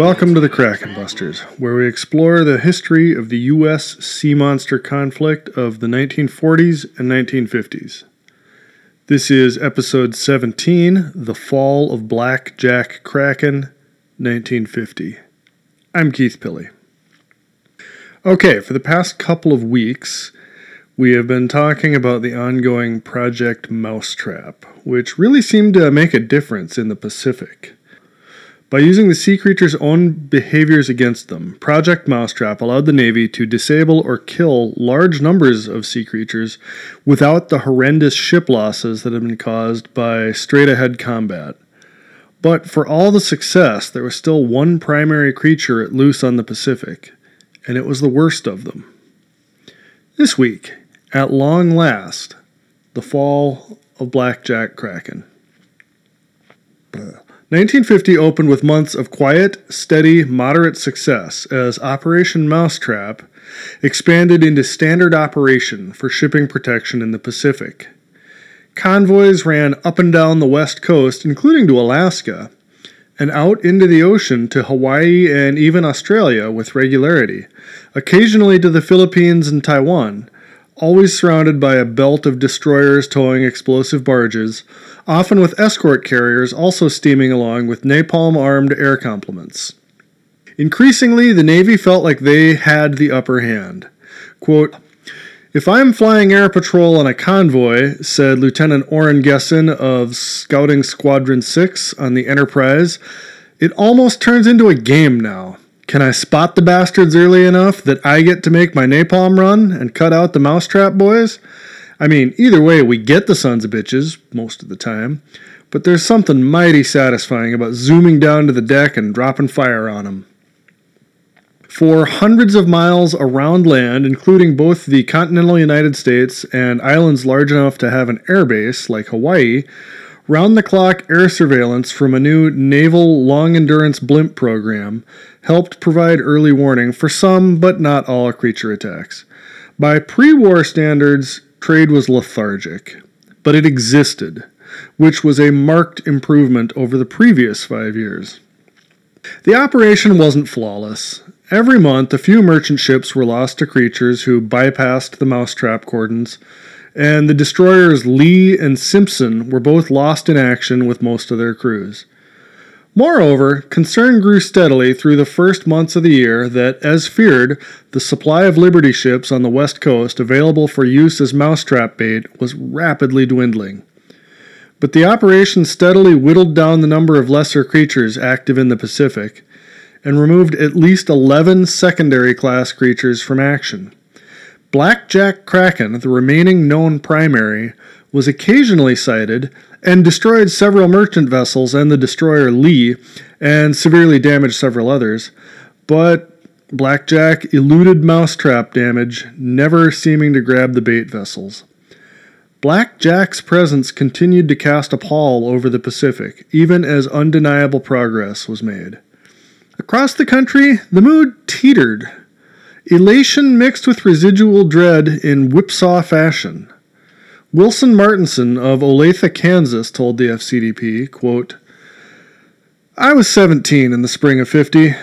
welcome to the Kraken Busters, where we explore the history of the U.S. sea monster conflict of the 1940s and 1950s. This is episode 17 The Fall of Black Jack Kraken, 1950. I'm Keith Pilley. Okay, for the past couple of weeks, we have been talking about the ongoing Project Mousetrap, which really seemed to make a difference in the Pacific. By using the sea creature's own behaviors against them, Project Mousetrap allowed the Navy to disable or kill large numbers of sea creatures without the horrendous ship losses that had been caused by straight ahead combat. But for all the success, there was still one primary creature at loose on the Pacific, and it was the worst of them. This week, at long last, the fall of Blackjack Kraken. 1950 opened with months of quiet, steady, moderate success as Operation Mousetrap expanded into standard operation for shipping protection in the Pacific. Convoys ran up and down the west coast, including to Alaska, and out into the ocean to Hawaii and even Australia with regularity, occasionally to the Philippines and Taiwan, always surrounded by a belt of destroyers towing explosive barges, often with escort carriers also steaming along with napalm armed air complements. Increasingly, the Navy felt like they had the upper hand. Quote, if I'm flying air patrol on a convoy, said Lieutenant Orrin Gesson of Scouting Squadron 6 on the Enterprise, it almost turns into a game now. Can I spot the bastards early enough that I get to make my napalm run and cut out the mousetrap boys? I mean, either way, we get the sons of bitches most of the time, but there's something mighty satisfying about zooming down to the deck and dropping fire on 'em. For hundreds of miles around land, including both the continental United States and islands large enough to have an airbase like Hawaii, round the clock air surveillance from a new naval long endurance blimp program helped provide early warning for some but not all creature attacks. By pre war standards, trade was lethargic, but it existed, which was a marked improvement over the previous five years. The operation wasn't flawless. Every month, a few merchant ships were lost to creatures who bypassed the mousetrap cordons, and the destroyers Lee and Simpson were both lost in action with most of their crews. Moreover, concern grew steadily through the first months of the year that, as feared, the supply of Liberty ships on the west coast available for use as mousetrap bait was rapidly dwindling. But the operation steadily whittled down the number of lesser creatures active in the Pacific and removed at least 11 secondary class creatures from action. Blackjack Kraken, the remaining known primary, was occasionally sighted and destroyed several merchant vessels and the destroyer Lee, and severely damaged several others, but Blackjack eluded mousetrap damage, never seeming to grab the bait vessels. Blackjack's presence continued to cast a pall over the Pacific, even as undeniable progress was made. Across the country, the mood teetered. Elation mixed with residual dread in whipsaw fashion. Wilson Martinson of Olathe, Kansas told the FCDP, quote, I was 17 in the spring of 50.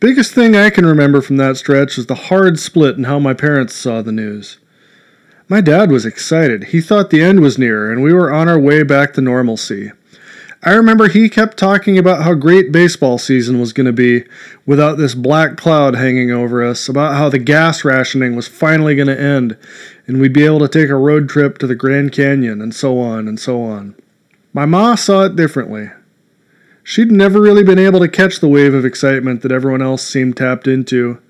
Biggest thing I can remember from that stretch is the hard split in how my parents saw the news. My dad was excited. He thought the end was near and we were on our way back to normalcy. I remember he kept talking about how great baseball season was going to be without this black cloud hanging over us, about how the gas rationing was finally going to end and we'd be able to take a road trip to the Grand Canyon and so on and so on. My ma saw it differently. She'd never really been able to catch the wave of excitement that everyone else seemed tapped into.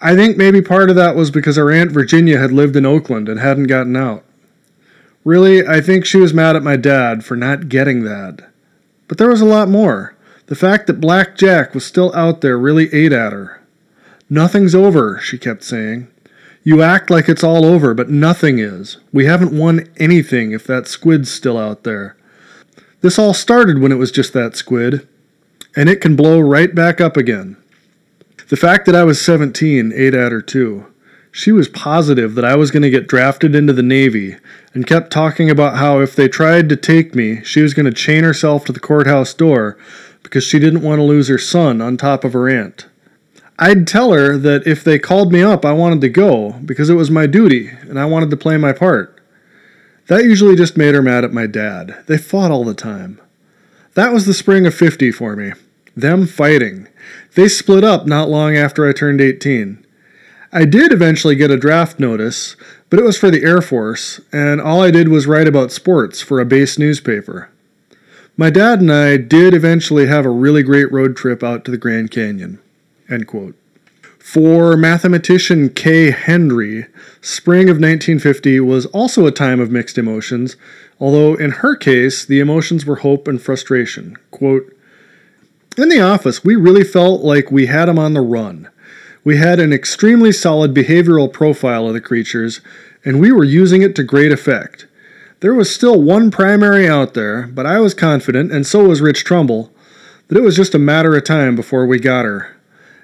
I think maybe part of that was because our Aunt Virginia had lived in Oakland and hadn't gotten out. Really, I think she was mad at my dad for not getting that. But there was a lot more. The fact that Black Jack was still out there really ate at her. Nothing's over, she kept saying. You act like it's all over, but nothing is. We haven't won anything if that squid's still out there. This all started when it was just that squid, and it can blow right back up again. The fact that I was 17 ate at her too. She was positive that I was going to get drafted into the Navy and kept talking about how if they tried to take me, she was going to chain herself to the courthouse door because she didn't want to lose her son on top of her aunt. I'd tell her that if they called me up, I wanted to go because it was my duty and I wanted to play my part. That usually just made her mad at my dad. They fought all the time. That was the spring of 50 for me. Them fighting. They split up not long after I turned 18. I did eventually get a draft notice, but it was for the Air Force, and all I did was write about sports for a base newspaper. My dad and I did eventually have a really great road trip out to the Grand Canyon. End quote. For mathematician Kay Hendry, spring of 1950 was also a time of mixed emotions, although in her case, the emotions were hope and frustration. Quote, in the office, we really felt like we had him on the run. We had an extremely solid behavioral profile of the creatures, and we were using it to great effect. There was still one primary out there, but I was confident, and so was Rich Trumbull, that it was just a matter of time before we got her.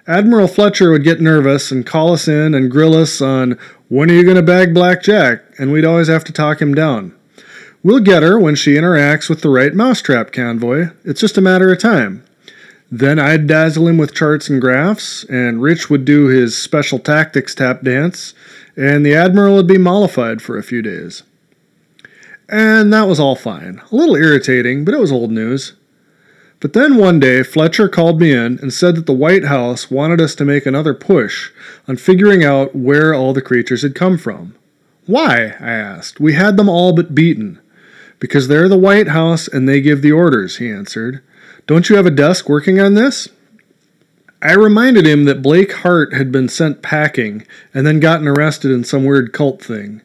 Admiral Fletcher would get nervous and call us in and grill us on when are you going to bag Black Jack, and we'd always have to talk him down. We'll get her when she interacts with the right mousetrap convoy. It's just a matter of time. Then I'd dazzle him with charts and graphs, and Rich would do his special tactics tap dance, and the Admiral would be mollified for a few days. And that was all fine. A little irritating, but it was old news. But then one day, Fletcher called me in and said that the White House wanted us to make another push on figuring out where all the creatures had come from. Why? I asked. We had them all but beaten. Because they're the White House and they give the orders, he answered. Don't you have a desk working on this? I reminded him that Blake Hart had been sent packing and then gotten arrested in some weird cult thing.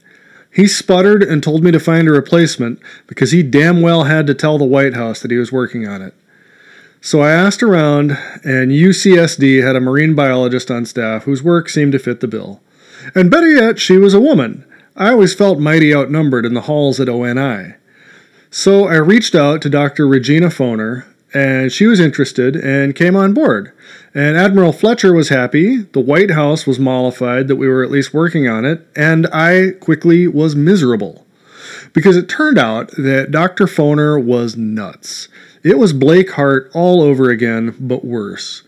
He sputtered and told me to find a replacement because he damn well had to tell the White House that he was working on it. So I asked around, and UCSD had a marine biologist on staff whose work seemed to fit the bill. And better yet, she was a woman. I always felt mighty outnumbered in the halls at ONI. So I reached out to Dr. Regina Foner, and she was interested and came on board. And Admiral Fletcher was happy, the White House was mollified that we were at least working on it, and I quickly was miserable. Because it turned out that Dr. Foner was nuts. It was Blake Hart all over again, but worse.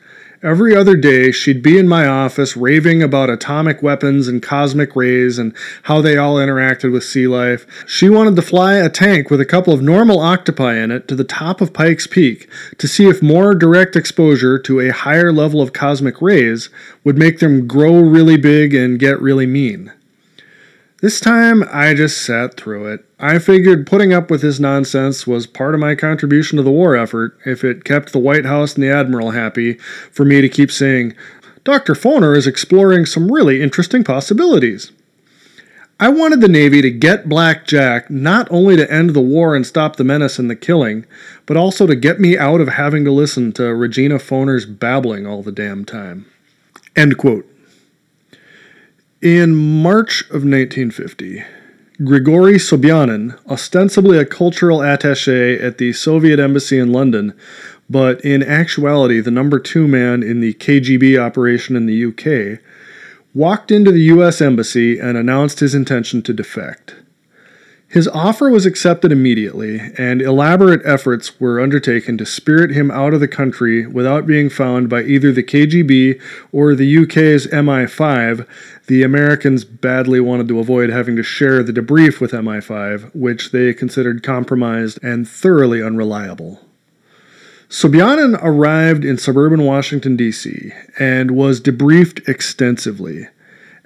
Every other day, she'd be in my office raving about atomic weapons and cosmic rays and how they all interacted with sea life. She wanted to fly a tank with a couple of normal octopi in it to the top of Pikes Peak to see if more direct exposure to a higher level of cosmic rays would make them grow really big and get really mean. This time, I just sat through it. I figured putting up with this nonsense was part of my contribution to the war effort if it kept the White House and the Admiral happy for me to keep saying, Dr. Foner is exploring some really interesting possibilities. I wanted the Navy to get Black Jack not only to end the war and stop the menace and the killing, but also to get me out of having to listen to Regina Foner's babbling all the damn time. End quote. In March of 1950, Grigory Sobyanin, ostensibly a cultural attache at the Soviet embassy in London, but in actuality the number two man in the KGB operation in the UK, walked into the US embassy and announced his intention to defect. His offer was accepted immediately, and elaborate efforts were undertaken to spirit him out of the country without being found by either the KGB or the UK's MI5. The Americans badly wanted to avoid having to share the debrief with MI5, which they considered compromised and thoroughly unreliable. Sobyanin arrived in suburban Washington, D.C., and was debriefed extensively.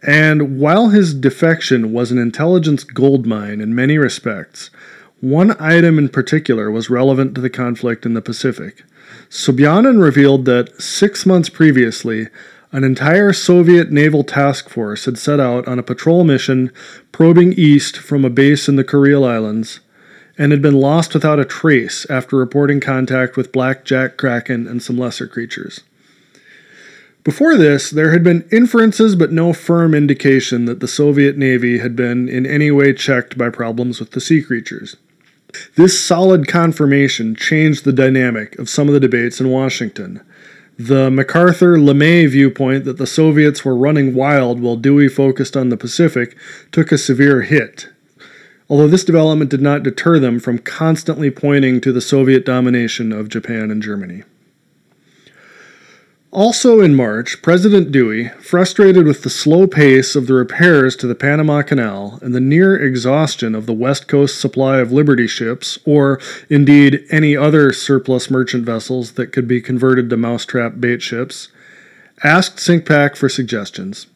And while his defection was an intelligence goldmine in many respects, one item in particular was relevant to the conflict in the Pacific. Sobyanin revealed that six months previously, an entire Soviet naval task force had set out on a patrol mission probing east from a base in the Kuril Islands and had been lost without a trace after reporting contact with Black Jack Kraken and some lesser creatures. Before this, there had been inferences but no firm indication that the Soviet Navy had been in any way checked by problems with the sea creatures. This solid confirmation changed the dynamic of some of the debates in Washington. The MacArthur LeMay viewpoint that the Soviets were running wild while Dewey focused on the Pacific took a severe hit, although this development did not deter them from constantly pointing to the Soviet domination of Japan and Germany. Also in March, President Dewey, frustrated with the slow pace of the repairs to the Panama Canal and the near exhaustion of the West Coast supply of Liberty ships, or indeed any other surplus merchant vessels that could be converted to mousetrap bait ships, asked CINCPAC for suggestions.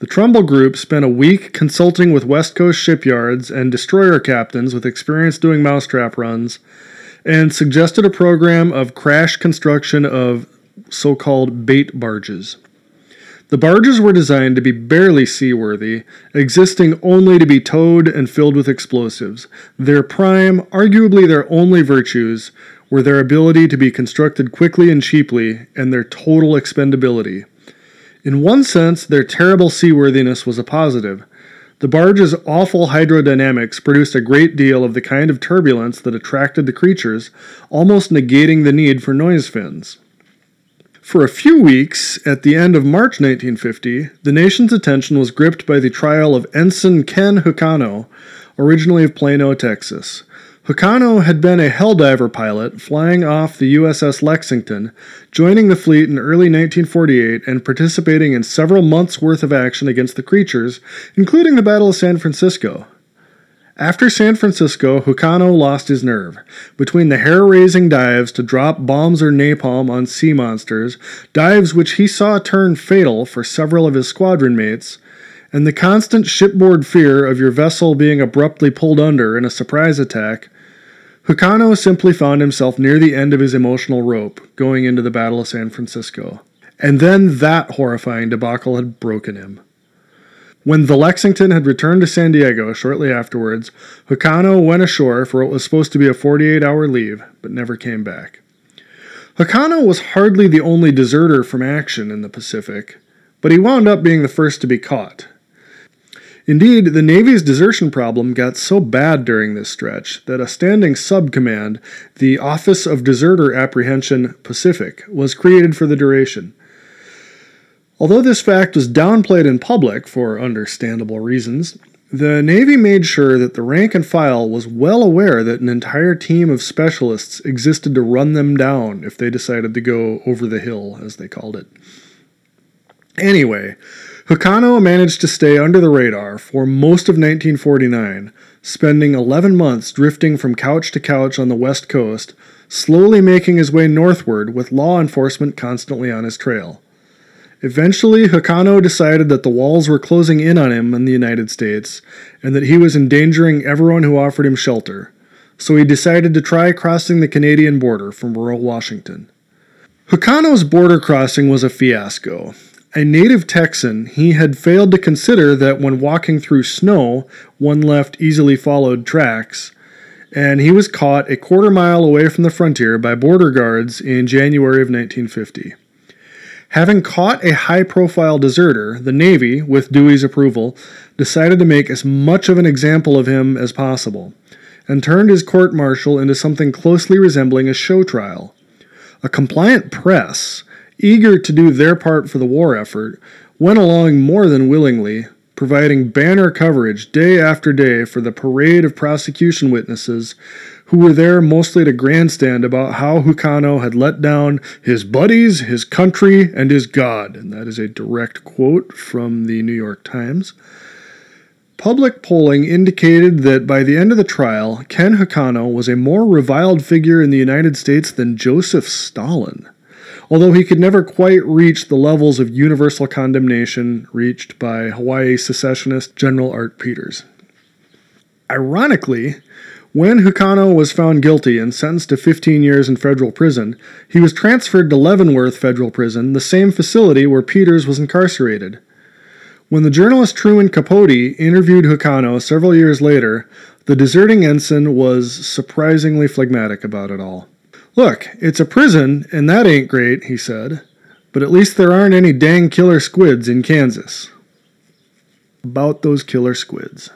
The Trumbull Group spent a week consulting with West Coast shipyards and destroyer captains with experience doing mousetrap runs and suggested a program of crash construction of so called bait barges. The barges were designed to be barely seaworthy, existing only to be towed and filled with explosives. Their prime, arguably their only virtues, were their ability to be constructed quickly and cheaply, and their total expendability. In one sense, their terrible seaworthiness was a positive. The barge's awful hydrodynamics produced a great deal of the kind of turbulence that attracted the creatures, almost negating the need for noise fins. For a few weeks, at the end of March 1950, the nation's attention was gripped by the trial of Ensign Ken Hukano, originally of Plano, Texas. Hukano had been a Helldiver pilot flying off the USS Lexington, joining the fleet in early 1948 and participating in several months' worth of action against the creatures, including the Battle of San Francisco. After San Francisco, Hukano lost his nerve. Between the hair raising dives to drop bombs or napalm on sea monsters, dives which he saw turn fatal for several of his squadron mates, and the constant shipboard fear of your vessel being abruptly pulled under in a surprise attack, Hukano simply found himself near the end of his emotional rope going into the Battle of San Francisco. And then that horrifying debacle had broken him. When the Lexington had returned to San Diego shortly afterwards, Hukano went ashore for what was supposed to be a 48 hour leave, but never came back. Hukano was hardly the only deserter from action in the Pacific, but he wound up being the first to be caught. Indeed, the Navy's desertion problem got so bad during this stretch that a standing subcommand, the Office of Deserter Apprehension Pacific, was created for the duration. Although this fact was downplayed in public for understandable reasons, the Navy made sure that the rank and file was well aware that an entire team of specialists existed to run them down if they decided to go over the hill, as they called it. Anyway, Hukano managed to stay under the radar for most of 1949, spending 11 months drifting from couch to couch on the west coast, slowly making his way northward with law enforcement constantly on his trail. Eventually, Hukano decided that the walls were closing in on him in the United States and that he was endangering everyone who offered him shelter, so he decided to try crossing the Canadian border from rural Washington. Hukano's border crossing was a fiasco. A native Texan, he had failed to consider that when walking through snow, one left easily followed tracks, and he was caught a quarter mile away from the frontier by border guards in January of 1950. Having caught a high profile deserter, the Navy, with Dewey's approval, decided to make as much of an example of him as possible, and turned his court martial into something closely resembling a show trial. A compliant press, eager to do their part for the war effort, went along more than willingly, providing banner coverage day after day for the parade of prosecution witnesses who were there mostly to grandstand about how Hukano had let down his buddies, his country, and his God. And that is a direct quote from the New York Times. Public polling indicated that by the end of the trial, Ken Hukano was a more reviled figure in the United States than Joseph Stalin, although he could never quite reach the levels of universal condemnation reached by Hawaii secessionist General Art Peters. Ironically, when Hukano was found guilty and sentenced to 15 years in federal prison, he was transferred to Leavenworth Federal Prison, the same facility where Peters was incarcerated. When the journalist Truman Capote interviewed Hukano several years later, the deserting ensign was surprisingly phlegmatic about it all. Look, it's a prison, and that ain't great, he said, but at least there aren't any dang killer squids in Kansas. About those killer squids.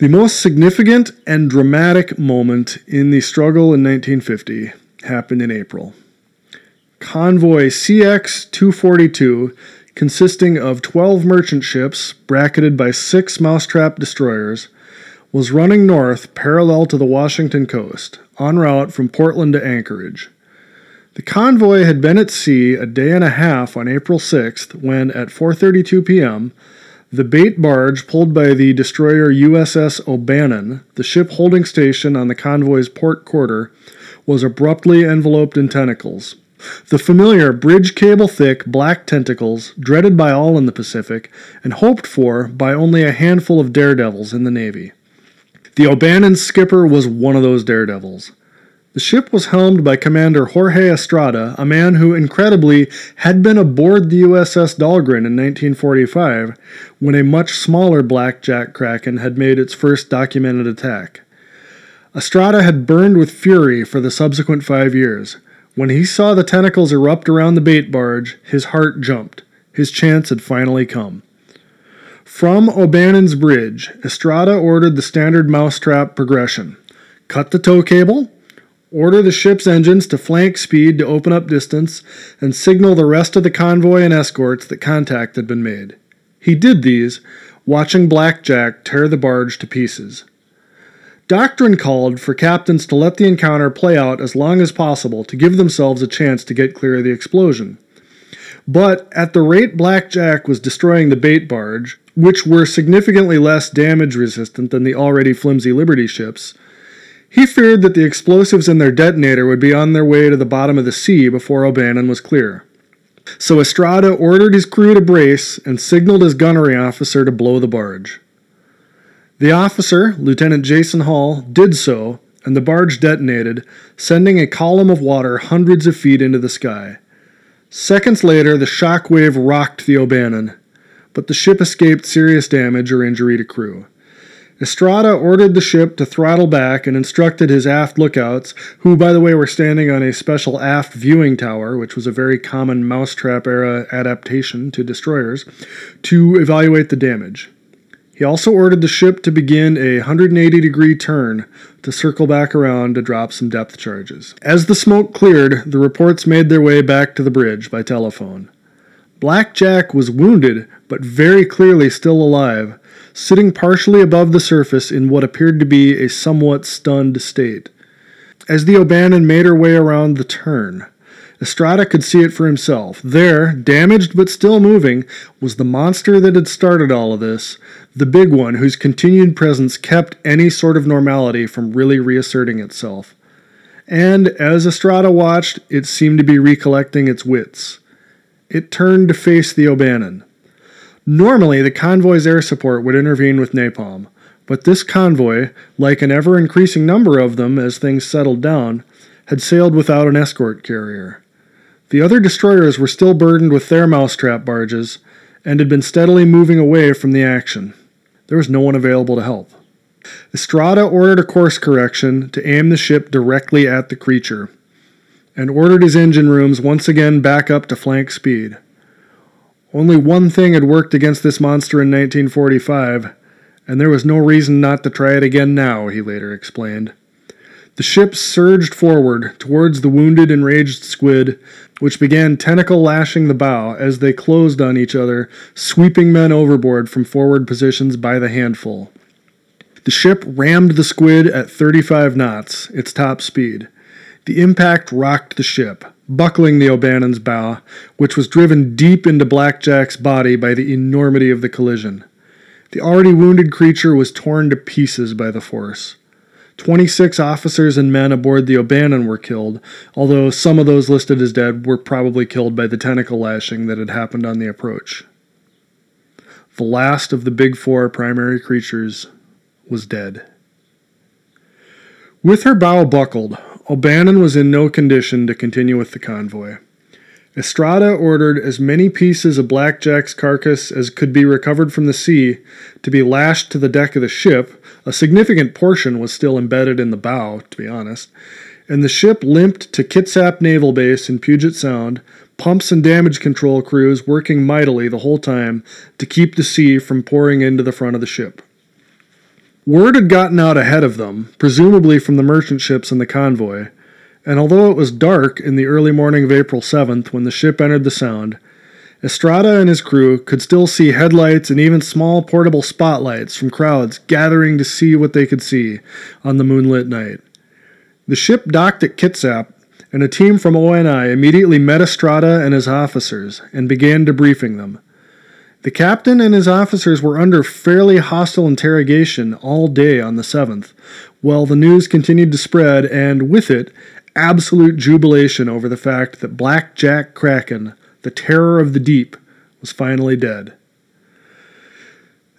The most significant and dramatic moment in the struggle in 1950 happened in April. convoy CX 242, consisting of 12 merchant ships bracketed by six Mousetrap destroyers, was running north parallel to the Washington coast, en route from Portland to Anchorage. The convoy had been at sea a day and a half on April 6th when, at 4:32 p.m., the bait barge pulled by the destroyer USS O'Bannon, the ship holding station on the convoy's port quarter, was abruptly enveloped in tentacles. The familiar bridge cable thick black tentacles, dreaded by all in the Pacific and hoped for by only a handful of daredevils in the Navy. The O'Bannon's skipper was one of those daredevils. The ship was helmed by Commander Jorge Estrada, a man who incredibly had been aboard the USS Dahlgren in 1945 when a much smaller blackjack kraken had made its first documented attack. Estrada had burned with fury for the subsequent five years. When he saw the tentacles erupt around the bait barge, his heart jumped. His chance had finally come. From O'Bannon's bridge, Estrada ordered the standard mousetrap progression cut the tow cable, order the ship's engines to flank speed to open up distance, and signal the rest of the convoy and escorts that contact had been made. He did these, watching Blackjack tear the barge to pieces. Doctrine called for captains to let the encounter play out as long as possible to give themselves a chance to get clear of the explosion. But at the rate Blackjack was destroying the bait barge, which were significantly less damage resistant than the already flimsy Liberty ships, he feared that the explosives in their detonator would be on their way to the bottom of the sea before O'Bannon was clear. So Estrada ordered his crew to brace and signaled his gunnery officer to blow the barge. The officer, Lieutenant Jason Hall, did so, and the barge detonated, sending a column of water hundreds of feet into the sky. Seconds later, the shock wave rocked the O'Bannon, but the ship escaped serious damage or injury to crew. Estrada ordered the ship to throttle back and instructed his aft lookouts, who, by the way, were standing on a special aft viewing tower, which was a very common mousetrap era adaptation to destroyers, to evaluate the damage. He also ordered the ship to begin a 180 degree turn to circle back around to drop some depth charges. As the smoke cleared, the reports made their way back to the bridge by telephone. Blackjack was wounded, but very clearly still alive, sitting partially above the surface in what appeared to be a somewhat stunned state. As the O'Bannon made her way around the turn, Estrada could see it for himself. There, damaged but still moving, was the monster that had started all of this, the big one whose continued presence kept any sort of normality from really reasserting itself. And as Estrada watched, it seemed to be recollecting its wits. It turned to face the O'Bannon. Normally, the convoy's air support would intervene with napalm, but this convoy, like an ever increasing number of them as things settled down, had sailed without an escort carrier. The other destroyers were still burdened with their mousetrap barges and had been steadily moving away from the action. There was no one available to help. Estrada ordered a course correction to aim the ship directly at the creature, and ordered his engine rooms once again back up to flank speed. Only one thing had worked against this monster in 1945, and there was no reason not to try it again now, he later explained. The ship surged forward towards the wounded, enraged squid, which began tentacle lashing the bow as they closed on each other, sweeping men overboard from forward positions by the handful. The ship rammed the squid at 35 knots, its top speed. The impact rocked the ship, buckling the O'Bannon's bow, which was driven deep into Blackjack's body by the enormity of the collision. The already wounded creature was torn to pieces by the force. 26 officers and men aboard the O'Bannon were killed, although some of those listed as dead were probably killed by the tentacle lashing that had happened on the approach. The last of the big four primary creatures was dead. With her bow buckled, O'Bannon was in no condition to continue with the convoy. Estrada ordered as many pieces of Blackjack's carcass as could be recovered from the sea to be lashed to the deck of the ship. A significant portion was still embedded in the bow, to be honest, and the ship limped to Kitsap Naval Base in Puget Sound, pumps and damage control crews working mightily the whole time to keep the sea from pouring into the front of the ship. Word had gotten out ahead of them, presumably from the merchant ships in the convoy, and although it was dark in the early morning of April 7th when the ship entered the Sound, Estrada and his crew could still see headlights and even small portable spotlights from crowds gathering to see what they could see on the moonlit night. The ship docked at Kitsap, and a team from ONI immediately met Estrada and his officers and began debriefing them. The captain and his officers were under fairly hostile interrogation all day on the 7th, while the news continued to spread, and with it, absolute jubilation over the fact that Black Jack Kraken, the terror of the deep, was finally dead.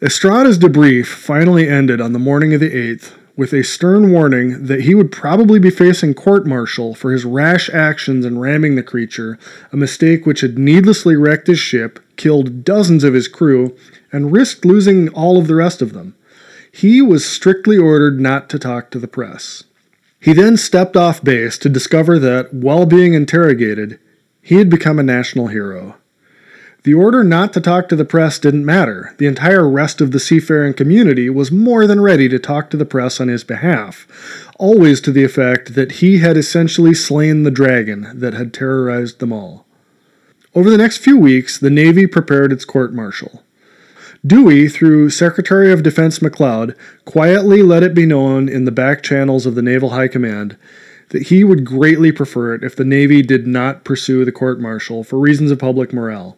Estrada's debrief finally ended on the morning of the 8th with a stern warning that he would probably be facing court martial for his rash actions in ramming the creature, a mistake which had needlessly wrecked his ship, killed dozens of his crew, and risked losing all of the rest of them. He was strictly ordered not to talk to the press. He then stepped off base to discover that, while being interrogated, he had become a national hero. The order not to talk to the press didn't matter. The entire rest of the seafaring community was more than ready to talk to the press on his behalf, always to the effect that he had essentially slain the dragon that had terrorized them all. Over the next few weeks, the Navy prepared its court martial. Dewey, through Secretary of Defense McLeod, quietly let it be known in the back channels of the Naval High Command that he would greatly prefer it if the Navy did not pursue the court martial for reasons of public morale.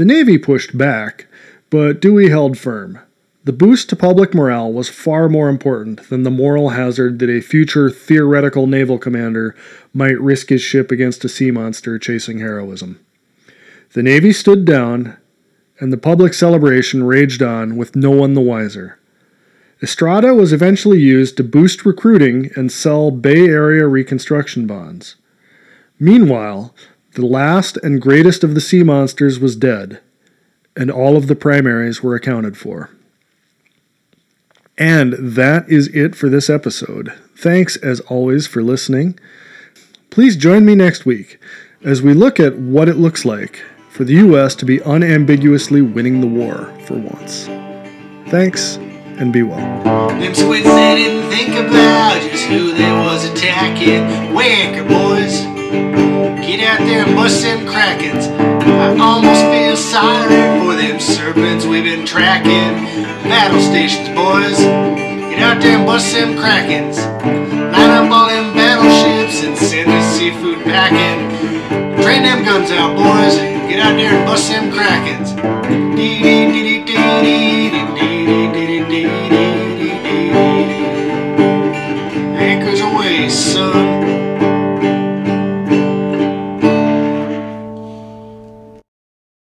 The Navy pushed back, but Dewey held firm. The boost to public morale was far more important than the moral hazard that a future theoretical naval commander might risk his ship against a sea monster chasing heroism. The Navy stood down, and the public celebration raged on with no one the wiser. Estrada was eventually used to boost recruiting and sell Bay Area reconstruction bonds. Meanwhile, the last and greatest of the sea monsters was dead, and all of the primaries were accounted for. And that is it for this episode. Thanks, as always, for listening. Please join me next week as we look at what it looks like for the U.S. to be unambiguously winning the war for once. Thanks, and be well. Them they didn't think about just who they was attacking. Boys. Get out there and bust them krakens. I almost feel sorry for them serpents we've been tracking. Battle stations, boys. Get out there and bust them krakens. Line up all them battleships and send the seafood packing. Train them guns out, boys. Get out there and bust them krakens. Dee dee dee dee dee dee